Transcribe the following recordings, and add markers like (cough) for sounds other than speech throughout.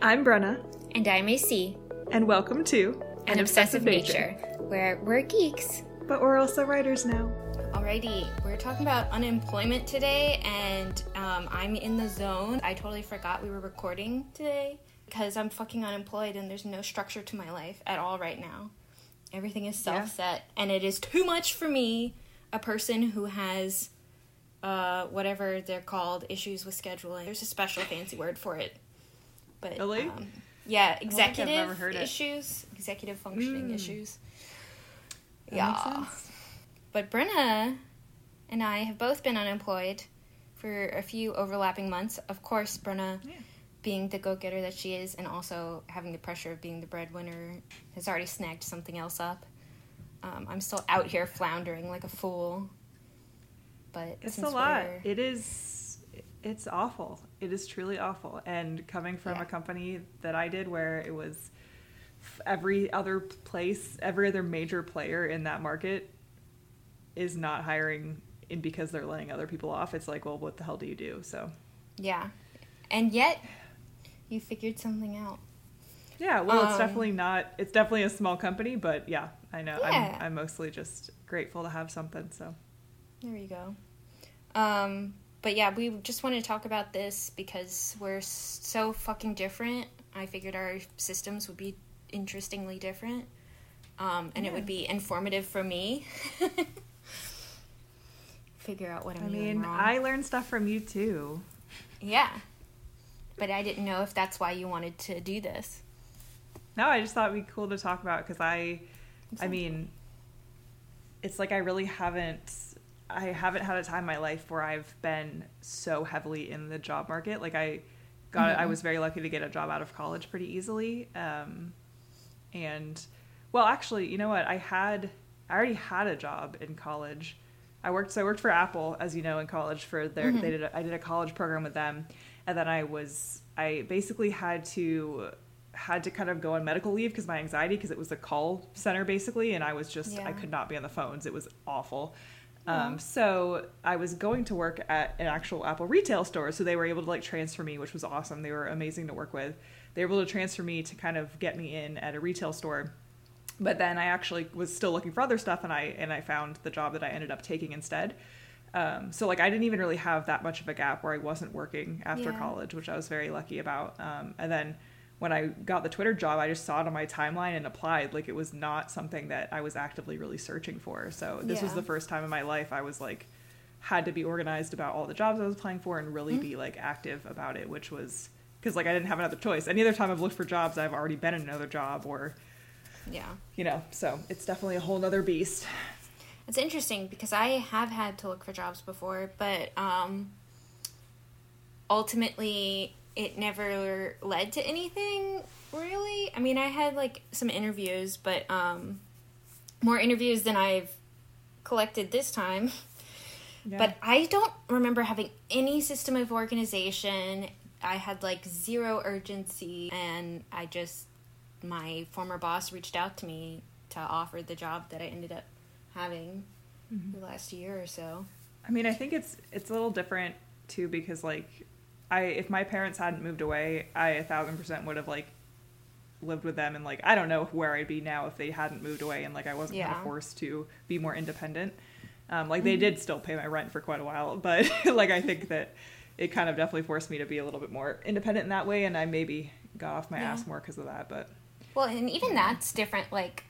I'm Brenna, And I'm AC, and welcome to an, obsessive, nature, where we're geeks. But we're also writers now. Alrighty, we're talking about unemployment today, and um, I'm in the zone. I totally forgot we were recording today because I'm fucking unemployed and there's no structure to my life at all right now. Everything is self set, and it is too much for me, a person who has uh, whatever they're called issues with scheduling. There's a special fancy word for it. But Really? um, yeah, executive never heard it. issues, executive functioning Mm. issues. That yeah. But Brenna and I have both been unemployed for a few overlapping months. Of course, Brenna, Yeah. being the go getter that she is, and also having the pressure of being the breadwinner, has already snagged something else up. Um, I'm still out here floundering like a fool. But It's a lot. It is. It's awful. It is truly awful. And coming from Yeah. a company that I did where it was every other place, every other major player in that market is not hiring in because they're laying other people off. It's like, well, what the hell do you do? So, yeah. And yet, you figured something out. yeah, well, it's Um, definitely not. It's definitely a small company, but yeah, I know. Yeah. I'm, I'm mostly just grateful to have something. So, There you go. Um, but yeah, we just wanted to talk about this because we're so fucking different. I figured our systems would be interestingly different. Um, and it would be informative for me. (laughs) Figure out what I'm I mean. I learned stuff from you too. yeah. But I didn't know if that's why you wanted to do this. No, I just thought it'd be cool to talk about because I, I mean, it's like I really haven't, I haven't had a time in my life where I've been so heavily in the job market. Like I got, I Mhm. was very lucky to get a job out of college pretty easily. Um, and well, actually, you know what? I had, I already had a job in college. I worked, so I worked for Apple, as you know, in college for their, Mhm. they did, a, I did a college program with them. And then I was, I basically had to, had to kind of go on medical leave because my anxiety, because it was a call center basically. And I was just, I could not be on the phones. It was awful. Um, so I was going to work at an actual Apple retail store, so they were able to like transfer me, which was awesome. They were amazing to work with. They were able to transfer me to kind of get me in at a retail store. But then I actually was still looking for other stuff, and I and I found the job that I ended up taking instead. Um, so like I didn't even really have that much of a gap where I wasn't working after Yeah. college, which I was very lucky about. Um, and then when I got the Twitter job, I just saw it on my timeline and applied. Like it was not something that I was actively really searching for. So this was the first time in my life I was like had to be organized about all the jobs I was applying for and really Mhm. be like active about it, which was because like I didn't have another choice. Any other time I've looked for jobs, I've already been in another job or Yeah. you know. So it's definitely a whole nother beast. It's interesting because I have had to look for jobs before, but um, ultimately it never led to anything really. I mean, I had like some interviews, but um, more interviews than I've collected this time. Yeah. But I don't remember having any system of organization. I had like zero urgency, and I just, my former boss reached out to me to offer the job that I ended up having Mhm. the last year or so. I mean, I think it's it's a little different too because like I if my parents hadn't moved away, I a thousand percent would have like lived with them and like I don't know where I'd be now if they hadn't moved away and like I wasn't kind of forced to be more independent. Um, like they did still pay my rent for quite a while, (laughs) but like I think that it kind of definitely forced me to be a little bit more independent in that way, and I maybe got off my Yeah. ass more because of that. But Well, and even that's different, like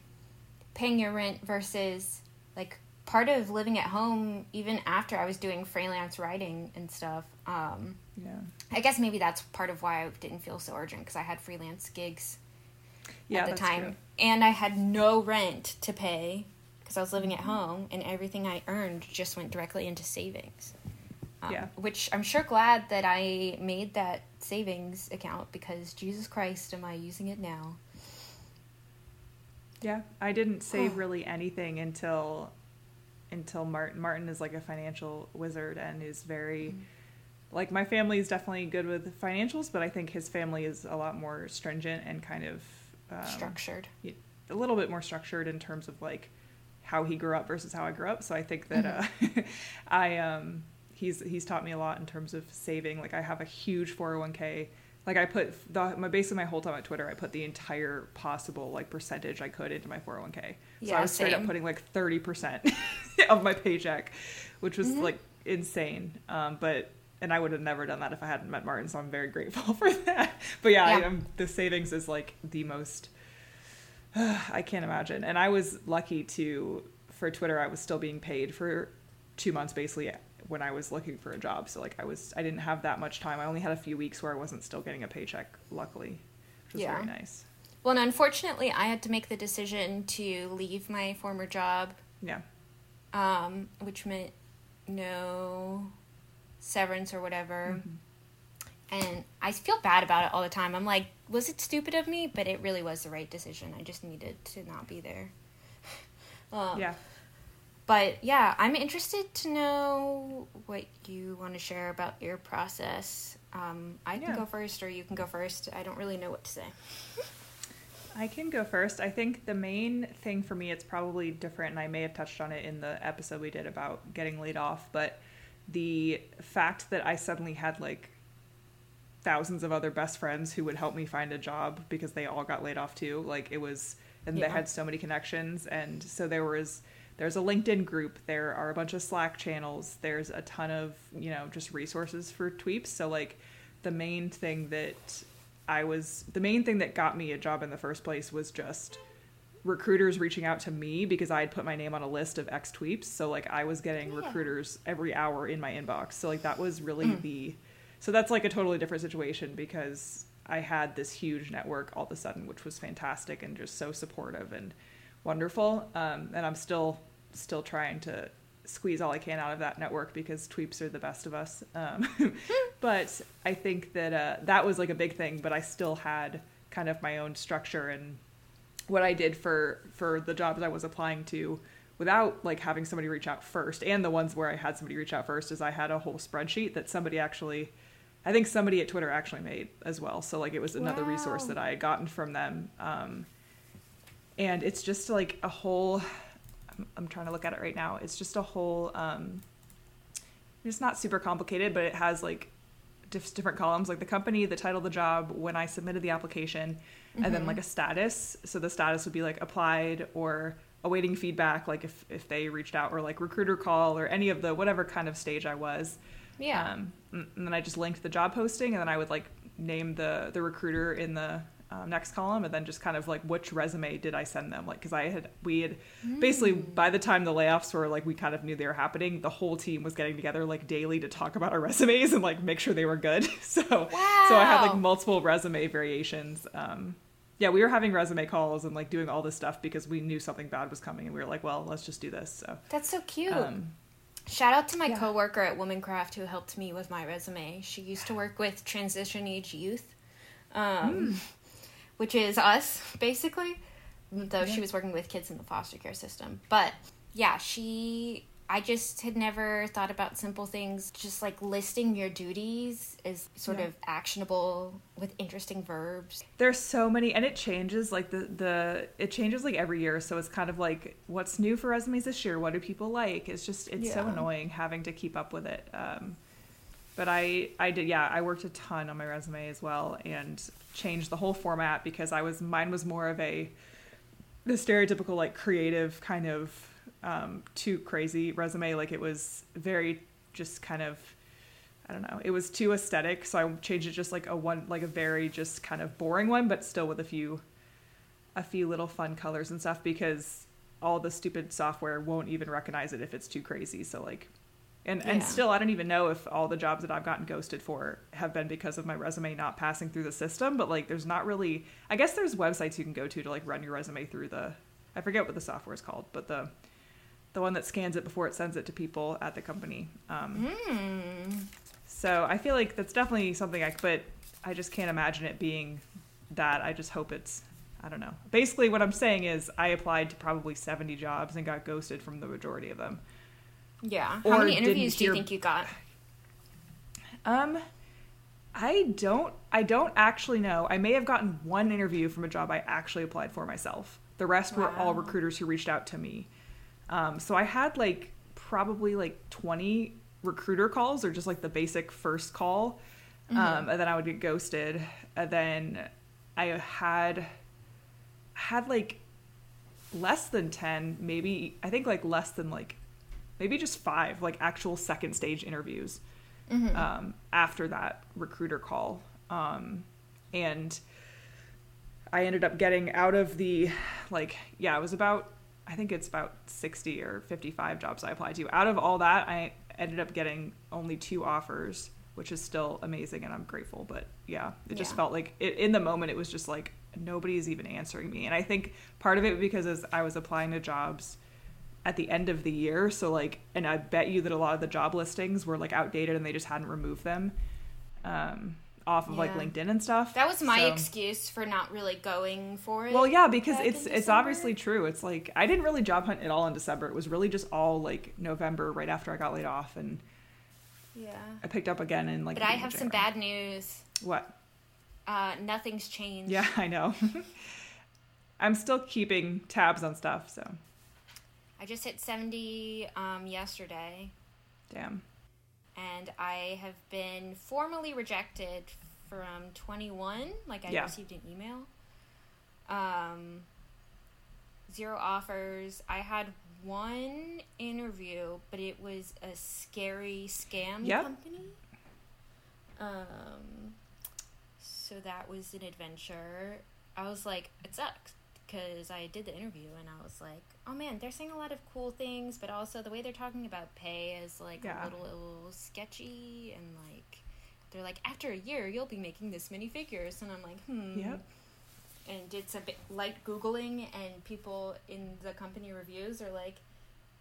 paying your rent versus like part of living at home, even after I was doing freelance writing and stuff. Um, yeah, I guess maybe that's part of why I didn't feel so urgent because I had freelance gigs yeah, at the time, true. and I had no rent to pay because I was living at home, and everything I earned just went directly into savings. Um, Yeah. Which I'm sure glad that I made that savings account because Jesus Christ, am I using it now? Yeah, I didn't save (sighs) really anything until until Martin. Martin is like a financial wizard and is very like my family is definitely good with financials, but I think his family is a lot more stringent and kind of um, Structured. a little bit more structured in terms of like how he grew up versus how I grew up. So I think that uh, (laughs) I um he's he's taught me a lot in terms of saving. Like I have a huge 401k like I put the my basically my whole time on Twitter, I put the entire possible like percentage I could into my 401k. So Yeah, I was straight same. up putting like 30% (laughs) (laughs) of my paycheck, which was Mm-hmm. like insane. Um, but and I would have never done that if I hadn't met Martin, so I'm very grateful (laughs) for that. But yeah, Yeah. um, the savings is like the most (sighs) I can't imagine. And I was lucky to for Twitter. I was still being paid for two months basically when I was looking for a job. So like I was I didn't have that much time. I only had a few weeks where I wasn't still getting a paycheck. Luckily, which was Yeah. very nice. Well, and unfortunately, I had to make the decision to leave my former job, Yeah. Um, which meant no severance or whatever. And I feel bad about it all the time. I'm like, was it stupid of me? But it really was the right decision. I just needed to not be there. (laughs) um, Yeah. But yeah, I'm interested to know what you want to share about your process. Um, I can Yeah. go first, or you can go first. I don't really know what to say. (laughs) I can go first. I think the main thing for me, it's probably different, and I may have touched on it in the episode we did about getting laid off, but the fact that I suddenly had like thousands of other best friends who would help me find a job because they all got laid off too. Like it was, and they had so many connections, and so there was. There's a LinkedIn group. There are a bunch of Slack channels. There's a ton of you know just resources for tweeps. So like, the main thing that I was the main thing that got me a job in the first place was just recruiters reaching out to me because I had put my name on a list of ex tweeps. So like I was getting Yeah. recruiters every hour in my inbox. So like that was really the so that's like a totally different situation because I had this huge network all of a sudden, which was fantastic and just so supportive and wonderful. Um, and I'm still still trying to squeeze all I can out of that network because tweeps are the best of us. Um, (laughs) (laughs) but I think that uh, that was like a big thing. But I still had kind of my own structure and what I did for for the jobs I was applying to without like having somebody reach out first and the ones where I had somebody reach out first is I had a whole spreadsheet that somebody actually I think somebody at Twitter actually made as well. So like it was another resource that I had gotten from them. Um, and it's just like a whole I'm, trying to look at it right now. It's just a whole um, it's not super complicated, but it has like diff- different columns like the company, the title of the job, when I submitted the application, and then like a status. So the status would be like applied or awaiting feedback, like if, if they reached out or like recruiter call or any of the whatever kind of stage I was. Yeah. Um, and and then I just linked the job posting, and then I would like name the the recruiter in the um, next column, and then just kind of like which resume did I send them? Like, because I had we had basically by the time the layoffs were like we kind of knew they were happening, the whole team was getting together like daily to talk about our (laughs) resumes and like make sure they were good. (laughs) so so I had like multiple resume variations. Um, yeah, we were having resume calls and like doing all this stuff because we knew something bad was coming, and we were like, well, let's just do this. So. That's so cute. Um, Shout out to my yeah. coworker at Womancraft who helped me with my resume. She used to work with transition age youth, um, which is us basically. Though she was working with kids in the foster care system, but yeah, she. I just had never thought about simple things. Just like listing your duties is sort Yeah. of actionable with interesting verbs. there's so many and it changes like the the it changes like every year so it's kind of like what's new for resumes this year what do people like it's just it's so annoying having to keep up with it um but i i did yeah i worked a ton on my resume as well and changed the whole format because i was mine was more of a the stereotypical like creative kind of um too crazy resume like it was very just kind of I don't know. It was too aesthetic, so I changed it just like a one, like a very just kind of boring one, but still with a few, a few little fun colors and stuff because all the stupid software won't even recognize it if it's too crazy. So like, and and still, I don't even know if all the jobs that I've gotten ghosted for have been because of my resume not passing through the system. But like, there's not really. I guess there's websites you can go to to like run your resume through the. I forget what the software is called, but the the one that scans it before it sends it to people at the company. Um, Hmm. so I feel like that's definitely something I, but I just can't imagine it being that. I just hope it's, I don't know. Basically, what I'm saying is I applied to probably 70 jobs and got ghosted from the majority of them. Yeah. Or How many interviews do you think you got? Um, I don't, I don't actually know. I may have gotten one interview from a job I actually applied for myself. The rest were all recruiters who reached out to me. Um, so I had like probably like 20 recruiter calls or just like the basic first call. um, and then I would get ghosted, and then I had had like less than ten, maybe I think like less than like maybe just five like actual second stage interviews um, after that recruiter call, um, and I ended up getting out of the like yeah it was about I think it's about sixty or fifty five jobs I applied to. Out of all that, I ended up getting only two offers, which is still amazing and I'm grateful. But yeah, it just Yeah. felt like it, in the moment it was just like nobody's even answering me, and I think part of it because as I was applying to jobs at the end of the year, so like, and I bet you that a lot of the job listings were like outdated and they just hadn't removed them um, off of like LinkedIn and stuff. That was my So- excuse for not really going for it. well, yeah, because it's it's obviously true. It's like I didn't really job hunt at all in December. It was really just all like November, right after I got laid off, and Yeah. I picked up again in like. But I have some bad news. What? Uh, nothing's changed. Yeah, (laughs) I know. (laughs) I'm still keeping tabs on stuff, so I just hit 70 um, yesterday, damn. and I have been formally rejected from 21. Like, I Yeah. received an email. Um, zero offers. I had one interview, but it was a scary scam Yep. company. Um, so that was an adventure. I was like, it sucks because I did the interview and I was like, oh man, they're saying a lot of cool things, but also the way they're talking about pay is like Yeah. a little, little sketchy and like they're like after a year you'll be making this many figures and I'm like, hmm. Yep. And did some bit light googling and people in the company reviews are like,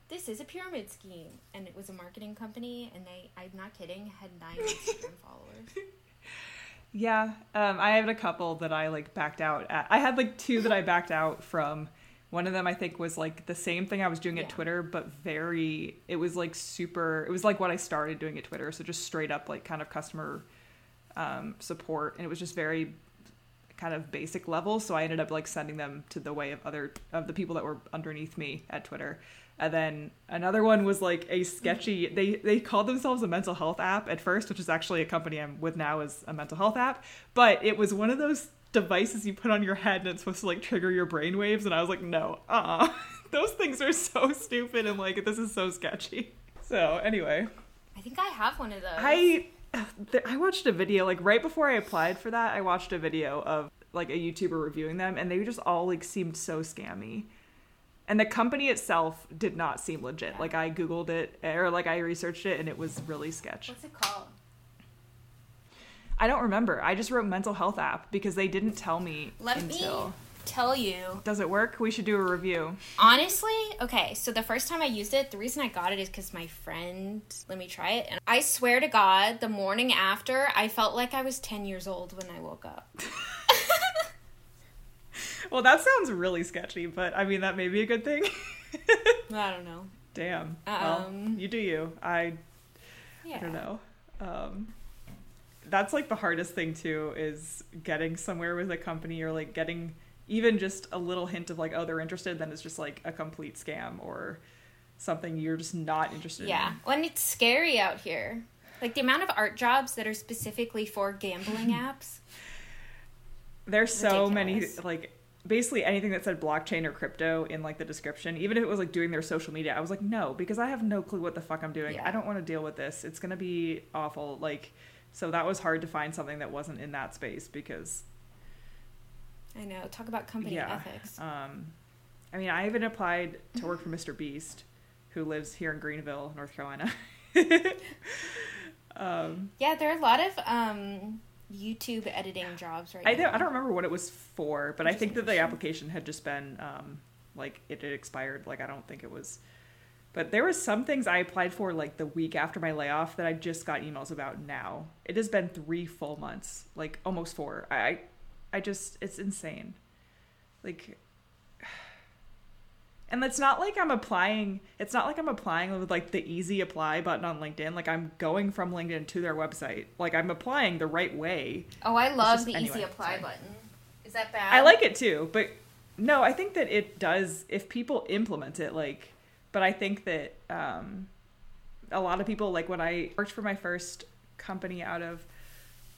this is a pyramid scheme and it was a marketing company and they I'm not kidding had nine (laughs) Instagram followers. Yeah, um, I had a couple that I like backed out. At. I had like two that I backed out from. One of them I think was like the same thing I was doing at Yeah. Twitter, but very. It was like super. It was like what I started doing at Twitter, so just straight up like kind of customer um, support, and it was just very kind of basic level. So I ended up like sending them to the way of other of the people that were underneath me at Twitter. And then another one was like a sketchy. They they called themselves a mental health app at first, which is actually a company I'm with now is a mental health app. But it was one of those devices you put on your head and it's supposed to like trigger your brain waves. And I was like, no, uh, uh (laughs) those things are so stupid and like this is so sketchy. So anyway, I think I have one of those. I I watched a video like right before I applied for that. I watched a video of like a YouTuber reviewing them, and they just all like seemed so scammy. And the company itself did not seem legit. Yeah. Like I googled it or like I researched it, and it was really sketch. What's it called? I don't remember. I just wrote mental health app because they didn't tell me Let until. me tell you. Does it work? We should do a review. Honestly, okay, so the first time I used it, the reason I got it is because my friend let me try it. And I swear to God, the morning after, I felt like I was 10 years old when I woke up. (laughs) Well, that sounds really sketchy, but I mean that may be a good thing. (laughs) I don't know. Damn. Um, well, you do you. I Yeah. I don't know. Um, that's like the hardest thing too is getting somewhere with a company or like getting even just a little hint of like oh they're interested then it's just like a complete scam or something you're just not interested Yeah. in. When it's scary out here. Like the amount of art jobs that are specifically for gambling (laughs) apps. There's so many like basically anything that said blockchain or crypto in like the description, even if it was like doing their social media, I was like, no, because I have no clue what the fuck I'm doing. Yeah. I don't want to deal with this. It's gonna be awful. Like so that was hard to find something that wasn't in that space because I know. Talk about company yeah. ethics. Um, I mean, I even applied to work for Mr. Beast, who lives here in Greenville, North Carolina. (laughs) um, Yeah, there are a lot of um, YouTube editing jobs right I now. don't, I don't remember what it was for, but I think that the application had just been um, like it had expired. Like I don't think it was. But there was some things I applied for like the week after my layoff that I just got emails about now. It has been three full months, like almost four. I, I, I just it's insane. Like, and it's not like I'm applying. It's not like I'm applying with like the easy apply button on LinkedIn. Like I'm going from LinkedIn to their website. Like I'm applying the right way. Oh, I love just- the anyway, easy apply sorry. button. Is that bad? I like it too, but no, I think that it does if people implement it. Like, but I think that um, a lot of people like when I worked for my first company out of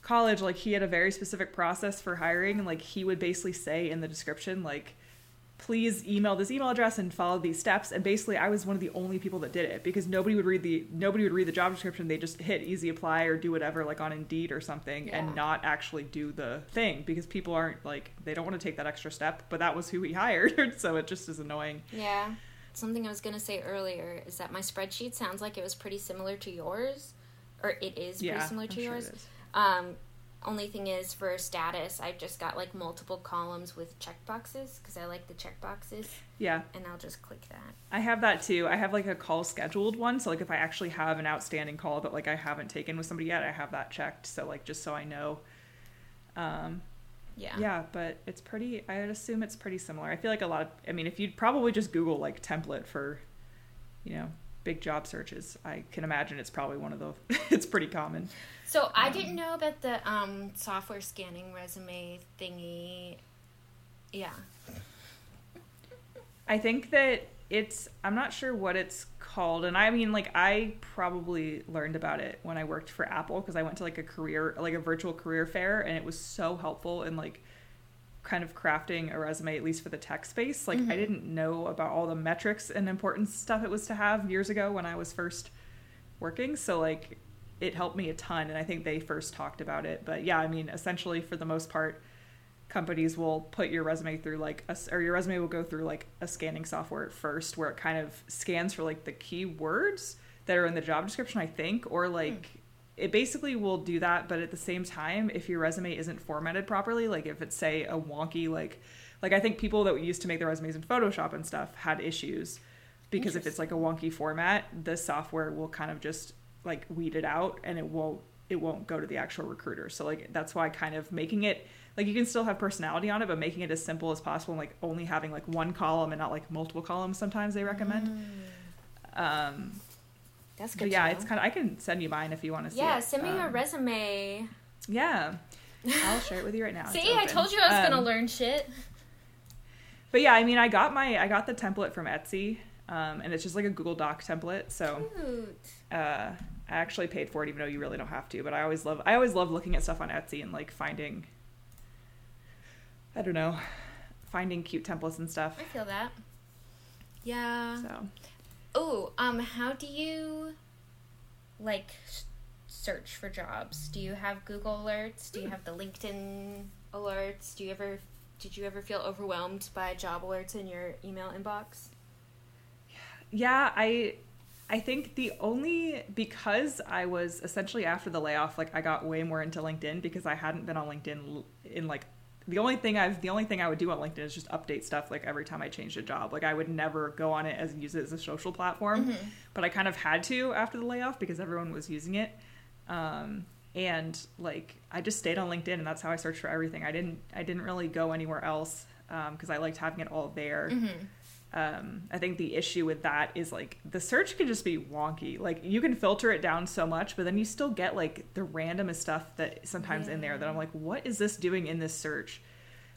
college, like he had a very specific process for hiring, and like he would basically say in the description, like, please email this email address and follow these steps. And basically, I was one of the only people that did it because nobody would read the nobody would read the job description. They just hit easy apply or do whatever, like on Indeed or something, Yeah. and not actually do the thing because people aren't like they don't want to take that extra step. But that was who we (laughs) hired, so it just is annoying. Yeah. Something I was going to say earlier is that my spreadsheet sounds like it was pretty similar to yours, or it is Yeah, pretty similar I'm to sure it yours. Um, only thing is for status, I've just got like multiple columns with check boxes because I like the check boxes, Yeah. and I'll just click that. I have that too. I have like a call scheduled one. So like if I actually have an outstanding call that like I haven't taken with somebody yet, I have that checked. So like just so I know. Um Yeah. yeah, but it's pretty I would assume it's pretty similar. I feel like a lot of I mean if you'd probably just Google like template for you know, big job searches, I can imagine it's probably one of the (laughs) it's pretty common. So I didn't know about the um, software scanning resume thingy. Yeah. I think that it's I'm not sure what it's called and I mean like I probably learned about it when I worked for Apple because I went to like a career like a virtual career fair and it was so helpful and like kind of crafting a resume at least for the tech space. Like I mm-hmm. didn't know about all the metrics and important stuff it was to have years ago when I was first working. So like it helped me a ton and I think they first talked about it. But yeah I mean essentially for the most part companies will put your resume through like a, or your resume will go through like a scanning software at first where it kind of scans for like the keywords that are in the job description i think or like hmm. It basically will do that but at the same time if your resume isn't formatted properly like if it's say a wonky like like i think people that used to make their resumes in photoshop and stuff had issues because if it's like a wonky format the software will kind of just like weed it out and it won't it won't go to the actual recruiter. So like that's why kind of making it like you can still have personality on it but making it as simple as possible and like only having like one column and not like multiple columns sometimes they recommend. Um That's good. but yeah to it's kind of i can send you mine if you want to see Yeah, it. send me your Um, resume. yeah (laughs) i'll share it with you right now See, I told you I was Um, gonna learn shit. but yeah i mean i got my i got the template from etsy um, and it's just like a google doc template so Cute. uh, I actually paid for it, even though you really don't have to. But I always love, I always love looking at stuff on Etsy and like finding, I don't know, finding cute templates and stuff. I feel that. Yeah. So Oh, um, how do you like search for jobs? Do you have Google alerts? Do you have the LinkedIn alerts? Do you ever did you ever feel overwhelmed by job alerts in your email inbox? yeah, I, I think the only because I was essentially after the layoff, like I got way more into LinkedIn because I hadn't been on LinkedIn in like the only thing I've the only thing I would do on LinkedIn is just update stuff like every time I changed a job. Like I would never go on it as use it as a social platform, mm-hmm. but I kind of had to after the layoff because everyone was using it. Um, and like I just stayed on LinkedIn and that's how I searched for everything. I didn't I didn't really go anywhere else um, because I liked having it all there. Mm-hmm. Um, I think the issue with that is like the search can just be wonky. Like you can filter it down so much, but then you still get like the randomest stuff that sometimes in there that I'm like, what is this doing in this search?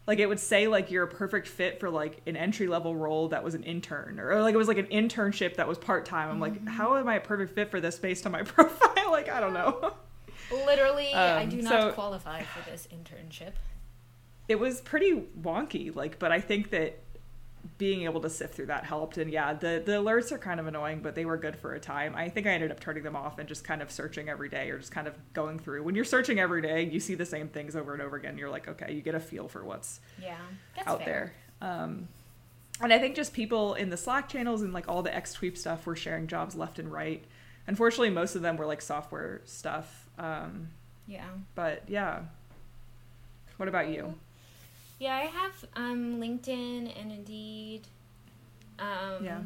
Like it would say like you're a perfect fit for like an entry level role that was an intern or, like it was like an internship that was part time. I'm like, how am I a perfect fit for this based on my (laughs) profile? like I don't know. Literally, I Um, do not so- qualify for this internship. it was pretty wonky like but i think that being able to sift through that helped. And yeah the the alerts are kind of annoying but they were good for a time. I think i ended up turning them off and just kind of searching every day or just kind of going through. When you're searching every day you see the same things over and over again. You're like okay you get a feel for what's Yeah, that's out fair. there. Um and i think just people in the slack channels and like all the x tweep stuff were sharing jobs left and right. Unfortunately most of them were like software stuff. Um Yeah. but yeah. What about you Yeah, I have um, LinkedIn and Indeed. Um, Yeah.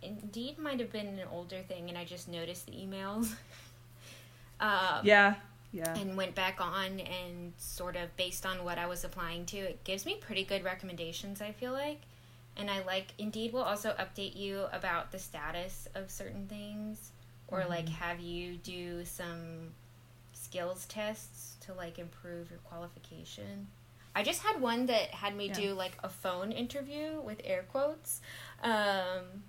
Indeed might have been an older thing, and I just noticed the emails. (laughs) um, yeah yeah And went back on and sort of based on what I was applying to, it gives me pretty good recommendations, I feel like. And I like, Indeed will also update you about the status of certain things or like have you do some skills tests to like improve your qualification. I just had one that had me Yeah. do like a phone interview with air quotes um,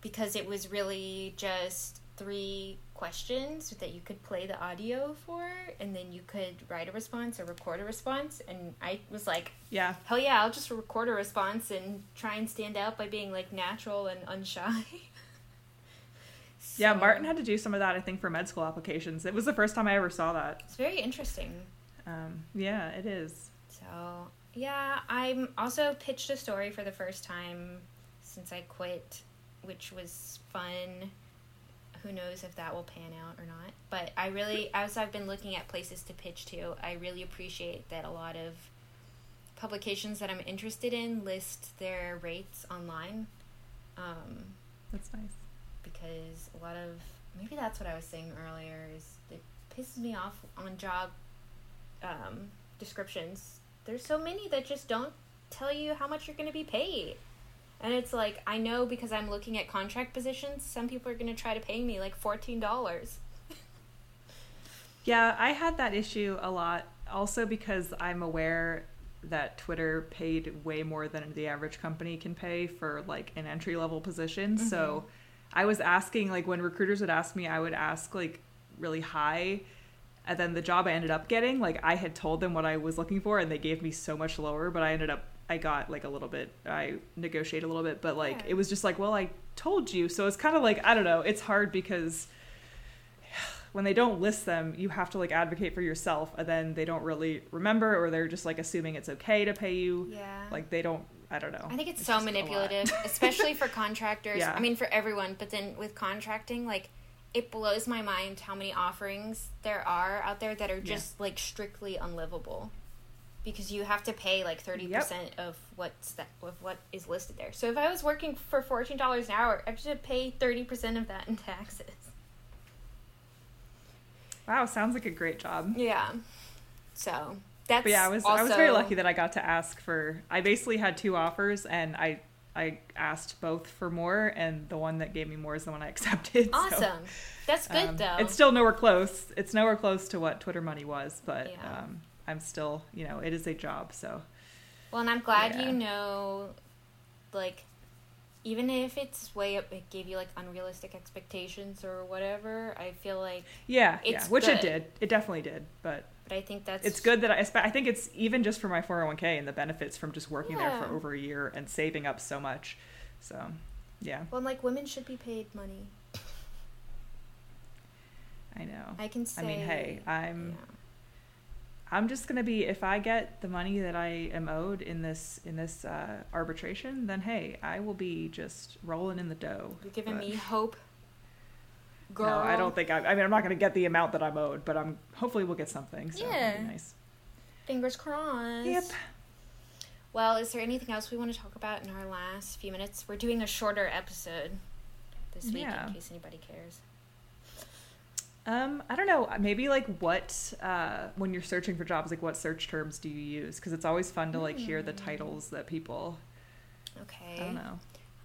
because it was really just three questions that you could play the audio for, and then you could write a response or record a response. And I was like, Yeah. hell yeah, I'll just record a response and try and stand out by being like natural and unshy. (laughs) Yeah, Martin had to do some of that, I think, for med school applications. It was the first time I ever saw that. It's very interesting. Um, yeah, it is. So yeah, I'm also pitched a story for the first time since I quit, which was fun. Who knows if that will pan out or not? But I really, as I've been looking at places to pitch to, I really appreciate that a lot of publications that I'm interested in list their rates online. Um, That's nice. because a lot of maybe that's what I was saying earlier is it pisses me off on job um, descriptions. There's so many that just don't tell you how much you're going to be paid. And it's like I know because I'm looking at contract positions, some people are going to try to pay me like $14. Yeah, I had that issue a lot also because I'm aware that Twitter paid way more than the average company can pay for like an entry level position. So mm-hmm. I was asking like when recruiters would ask me, I would ask like really high and then the job I ended up getting, like I had told them what I was looking for and they gave me so much lower, but I ended up I got like a little bit I negotiated a little bit, but like Yeah. it was just like, well, I told you. So it's kind of like I don't know, it's hard because (sighs) when they don't list them, you have to like advocate for yourself, and then they don't really remember, or they're just like assuming it's okay to pay you. Yeah. Like they don't. I don't know. I think it's, so a lot. manipulative, (laughs) especially for contractors. Yeah. I mean, for everyone, but then with contracting, like, it blows my mind how many offerings there are out there that are Yeah. just like strictly unlivable, because you have to pay like thirty percent of what's that of what is listed there. So if I was working for fourteen dollars an hour, I have to pay thirty percent of that in taxes. Wow, sounds like a great job. Yeah. So that's But yeah, I was also, I was very lucky that I got to ask for. I basically had two offers, and I I asked both for more, and the one that gave me more is the one I (laughs) accepted. so, awesome. that's good um, though. It's still nowhere close. It's nowhere close to what Twitter money was, but Yeah. um, I'm still, you know, it is a job. So Well, and I'm glad Yeah. you know, like, even if it's way up, it gave you like unrealistic expectations or whatever. I feel like, yeah, yeah, It's which it did. It definitely did, but. But I think that's it's good that I, I think it's even just for my 401k and the benefits from just working there for over a year and saving up so much. So, yeah, Well, like women should be paid money. I know. I can say. I mean, hey, I'm yeah. I'm just going to be if I get the money that I am owed in this in this uh, arbitration, then hey, I will be just rolling in the dough. You're giving But- me hope, girl. No, I don't think I, I mean I'm not going to get the amount that I'm owed, but I'm hopefully we'll get something. So Yeah. nice. Fingers crossed. Yep. Well, is there anything else we want to talk about in our last few minutes? We're doing a shorter episode this week Yeah. in case anybody cares. Um, I don't know. Maybe like what uh, when you're searching for jobs, like what search terms do you use? Because it's always fun to like hear the Hmm. titles that people. Okay. I don't know.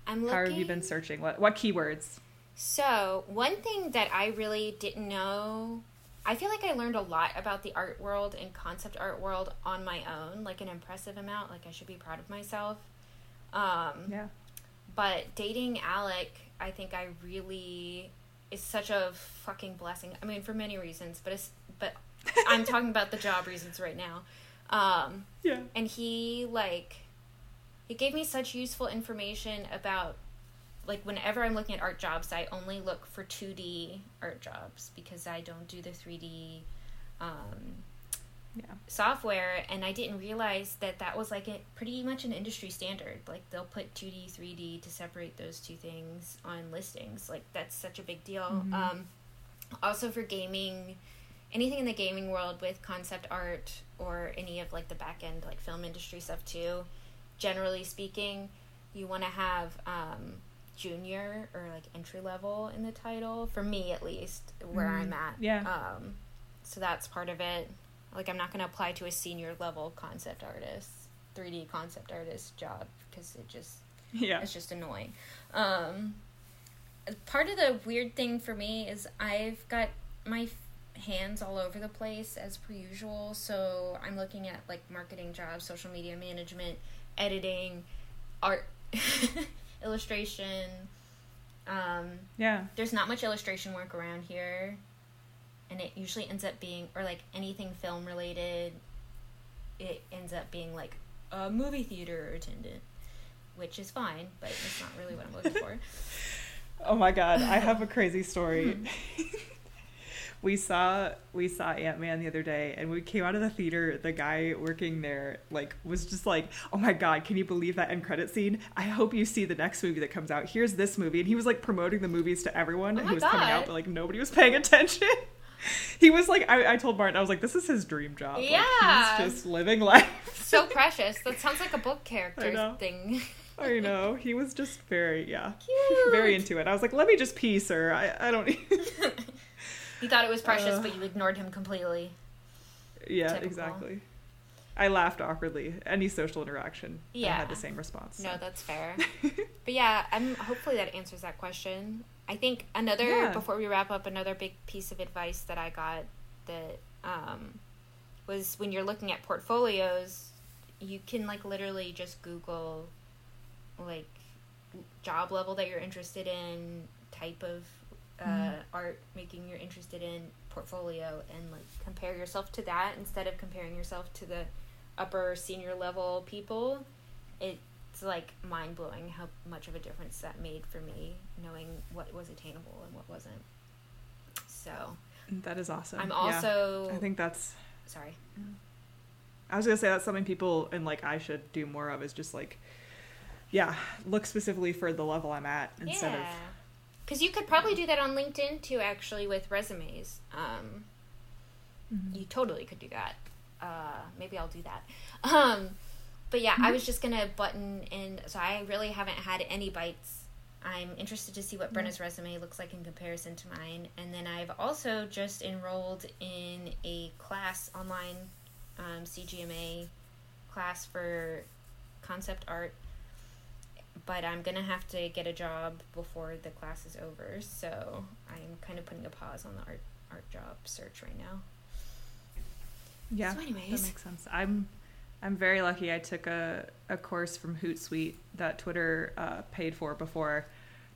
I'm looking. How have you been searching? What what keywords? So, one thing that I really didn't know, I feel like I learned a lot about the art world and concept art world on my own, like an impressive amount. Like, I should be proud of myself. Um, Yeah. But dating Alec, I think I really is such a fucking blessing. I mean, for many reasons, but it's but (laughs) I'm talking about the job reasons right now. Um, Yeah. and he like it gave me such useful information about like whenever i'm looking at art jobs i only look for 2d art jobs because i don't do the 3d um, Yeah. software and i didn't realize that that was like a, pretty much an industry standard like they'll put 2d 3d to separate those two things on listings like that's such a big deal Mhm. um, also for gaming anything in the gaming world with concept art or any of like the back end like film industry stuff too generally speaking you want to have um, junior or like entry level in the title for me at least where Mhm. i'm at Yeah. um, so that's part of it like i'm not going to apply to a senior level concept artist 3d concept artist job because it just Yeah. it's just annoying. Um, part of the weird thing for me is I've got my f- hands all over the place as per usual. So I'm looking at like marketing jobs, social media management, editing, art, (laughs) illustration, Um, Yeah. there's not much illustration work around here, and it usually ends up being, or like anything film related, it ends up being like a movie theater attendant, which is fine, but it's not really what I'm looking for. (laughs) Oh my god, I have a crazy story. (laughs) we saw we saw Ant Man the other day, and we came out of the theater. The guy working there like was just like, "Oh my god, can you believe that end credit scene? I hope you see the next movie that comes out. Here's this movie." And he was like promoting the movies to everyone Oh who was coming out, but like nobody was paying (laughs) attention. he was like, I, I told Martin, I was like, "This is his dream job. Like, Yeah. he's just living life." so precious. That sounds like a book character thing. I know. He was just very, yeah, (laughs) Cute. very into it. I was like, "Let me just pee, sir. I, I don't." (laughs) you thought it was precious, Uh. but you ignored him completely. Yeah, Typical. exactly. I laughed awkwardly. Any social interaction, I Yeah. had the same response. No, so. that's fair. (laughs) but yeah, I'm hopefully that answers that question. I think another Yeah. before we wrap up, another big piece of advice that I got that um, was when you're looking at portfolios, you can like literally just Google like job level that you're interested in, type of uh, Mhm. art making you're interested in, portfolio, and like compare yourself to that instead of comparing yourself to the upper senior level people. It's like mind blowing how much of a difference that made for me, knowing what was attainable and what wasn't. So that is awesome. I'm Yeah. also I think that's. sorry. I was gonna say that's something people and like I should do more of is just like, yeah, look specifically for the level I'm at instead yeah. Because you could probably do that on LinkedIn too, actually, with resumes. Um, of. you totally could do that. Uh, maybe I'll do that. (laughs) Um, but yeah, I was just gonna button in. So I really haven't had any bites. I'm interested to see what Brenna's resume looks like in comparison to mine, and then I've also just enrolled in a class online, um, CGMA class for concept art. But I'm gonna have to get a job before the class is over, so I'm kind of putting a pause on the art art job search right now. Yeah, So anyways. that makes sense. I'm I'm very lucky. I took a, a course from Hootsuite that Twitter uh, paid for before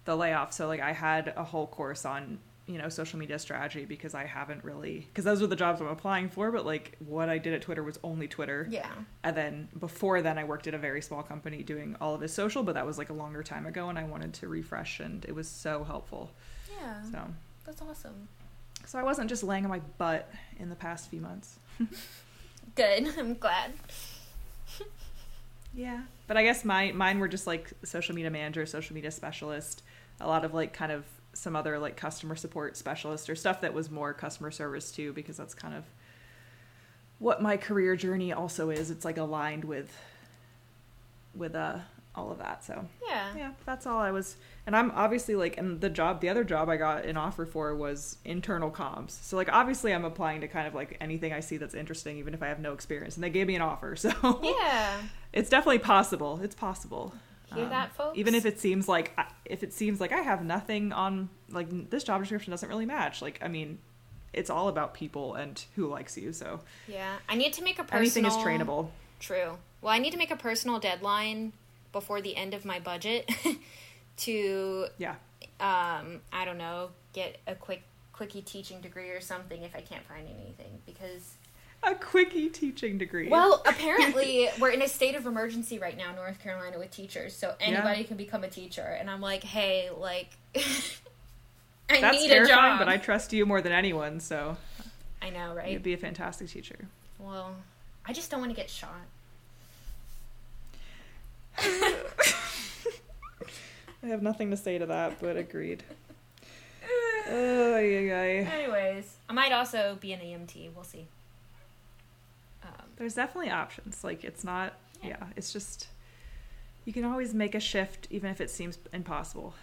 the layoff. So like I had a whole course on you know social media strategy because I haven't really because those are the jobs I'm applying for. But like what I did at Twitter was only Twitter. Yeah. And then before then, I worked at a very small company doing all of his social, but that was like a longer time ago, and I wanted to refresh, and it was so helpful. Yeah. So, That's awesome. so I wasn't just laying on my butt in the past few months. (laughs) Good. I'm glad. (laughs) Yeah, but I guess my mine were just like social media manager, social media specialist, a lot of like kind of some other like customer support specialist or stuff that was more customer service too, because that's kind of what my career journey also is. It's like aligned with with uh all of that. So Yeah. yeah, that's all I was. And I'm obviously like, and the job, the other job I got an offer for was internal comms. So like, obviously, I'm applying to kind of like anything I see that's interesting, even if I have no experience. And they gave me an offer, (laughs) so Yeah. it's definitely possible. It's possible. Hear that, folks? Even if it seems like if it seems like I have nothing on like this job description doesn't really match. Like, I mean, it's all about people and who likes you. So Yeah. I need to make a personal. anything is trainable. True. Well, I need to make a personal deadline before the end of my budget (laughs) to, Yeah. um, I don't know, get a quick quickie teaching degree or something if I can't find anything because (laughs) A quickie teaching degree. Well, (laughs) apparently we're in a state of emergency right now, North Carolina, with teachers. So anybody can become a teacher, and I'm like, hey, like, (laughs) I that's need a job. but I trust you more than anyone. So I know, right? you'd be a fantastic teacher. Well, I just don't want to get shot. I have nothing to say to that, but agreed. Oh, yeah, yeah. Anyways, I might also be an EMT. We'll see. There's definitely options. Like it's not. Yeah. Yeah, it's just you can always make a shift, even if it seems impossible.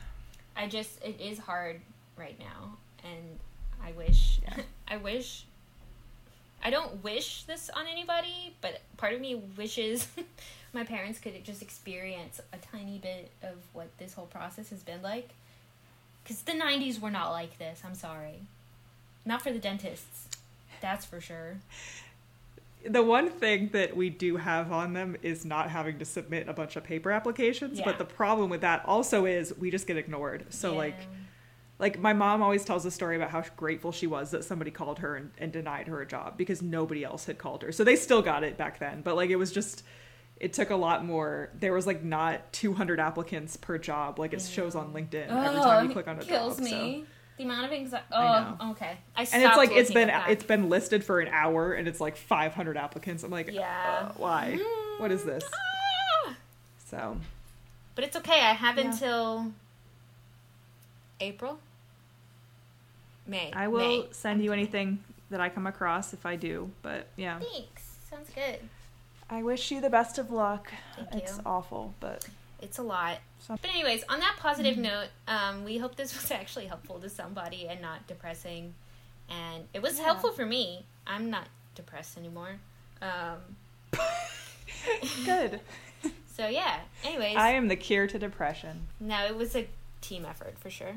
I just it is hard right now, and I wish Yeah. (laughs) I wish I don't wish this on anybody, but part of me wishes (laughs) my parents could just experience a tiny bit of what this whole process has been like. Because the 90s were not like this. I'm sorry. Not for the dentists. That's for sure. The one thing that we do have on them is not having to submit a bunch of paper applications. Yeah. But the problem with that also is we just get ignored. So Yeah. like like my mom always tells a story about how grateful she was that somebody called her and, and denied her a job because nobody else had called her. So they still got it back then, but like it was just it took a lot more. There was like not 200 applicants per job like it shows on LinkedIn every oh, time you click on a Oh, kills job. me. So. The amount of anxiety. I Oh, okay. I And it's like it's been it's been listed for an hour and it's like 500 applicants. I'm like, Yeah. uh, why? What is this? Ah! So But it's okay. I have Yeah. until April. May. I will May. send you anything that I come across if I do. But yeah, Thanks. Sounds good. I wish you the best of luck. Thank it's you. awful, but It's a lot. So- But anyways, on that positive note, um, we hope this (laughs) was actually helpful to somebody and not depressing. And it was Yeah. helpful for me. I'm not depressed anymore. Um, (laughs) good. (laughs) so yeah. Anyways, I am the cure to depression. no, it was a team effort for sure.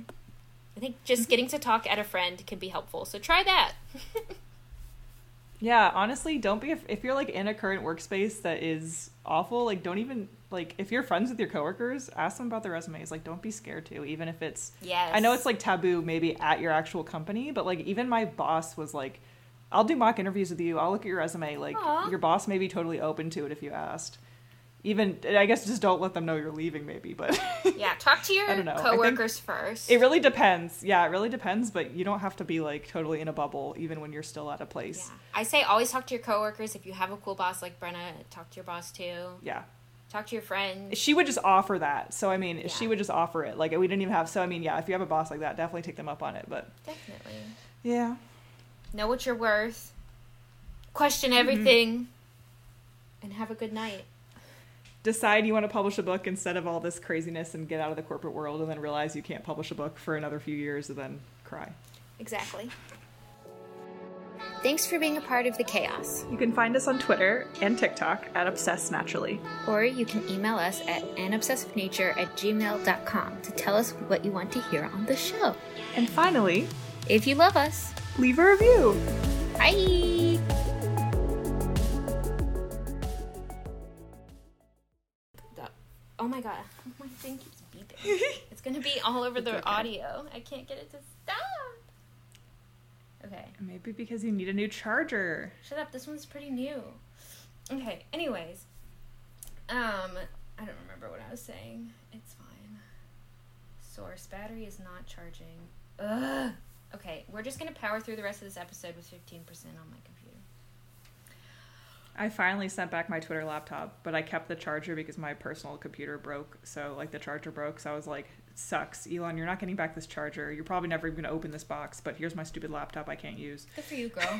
I think just getting to talk at a friend can be helpful. So try that. Yeah, honestly, don't be if, if you're like in a current workspace that is awful. Like, don't even like if you're friends with your coworkers, ask them about their resumes. Like, don't be scared to, even if it's yes. I know it's like taboo maybe at your actual company, but like even my boss was like, I'll do mock interviews with you. I'll look at your resume. Like Aw. your boss may be totally open to it if you asked. Even I guess just don't let them know you're leaving maybe, but (laughs) Yeah, talk to your I don't know. I think coworkers first. it really depends. Yeah, it really depends, but you don't have to be like totally in a bubble even when you're still at a place. yeah. I say always talk to your coworkers. If you have a cool boss like Brenna, talk to your boss too. Yeah. Talk to your friends. She would just offer that. So I mean, she would just offer it. Like we didn't even have so I mean, yeah, if you have a boss like that, definitely take them up on it, but Definitely. yeah. Know what you're worth. Question Mm-hmm. everything. And have a good night. decide you want to publish a book instead of all this craziness and get out of the corporate world and then realize you can't publish a book for another few years and then cry. Exactly. Thanks for being a part of the chaos. You can find us on Twitter and TikTok at Obsessed Naturally. Or you can email us at anobsessivenature at gmail.com to tell us what you want to hear on the show. And finally, If you love us, leave a review. bye! Oh my god, oh my thing keeps beeping. (laughs) It's gonna be all over the okay. audio. I can't get it to stop. Okay. Maybe because you need a new charger. Shut up, this one's pretty new. Okay, anyways. Um, I don't remember what I was saying. It's fine. Source battery is not charging. Ugh. Okay, we're just gonna power through the rest of this episode with 15% on my computer. I finally sent back my Twitter laptop, but I kept the charger because my personal computer broke. So, like, the charger broke. So, I was like, sucks. Elon, you're not getting back this charger. You're probably never even going to open this box, but here's my stupid laptop I can't use. Good for you, girl. (laughs)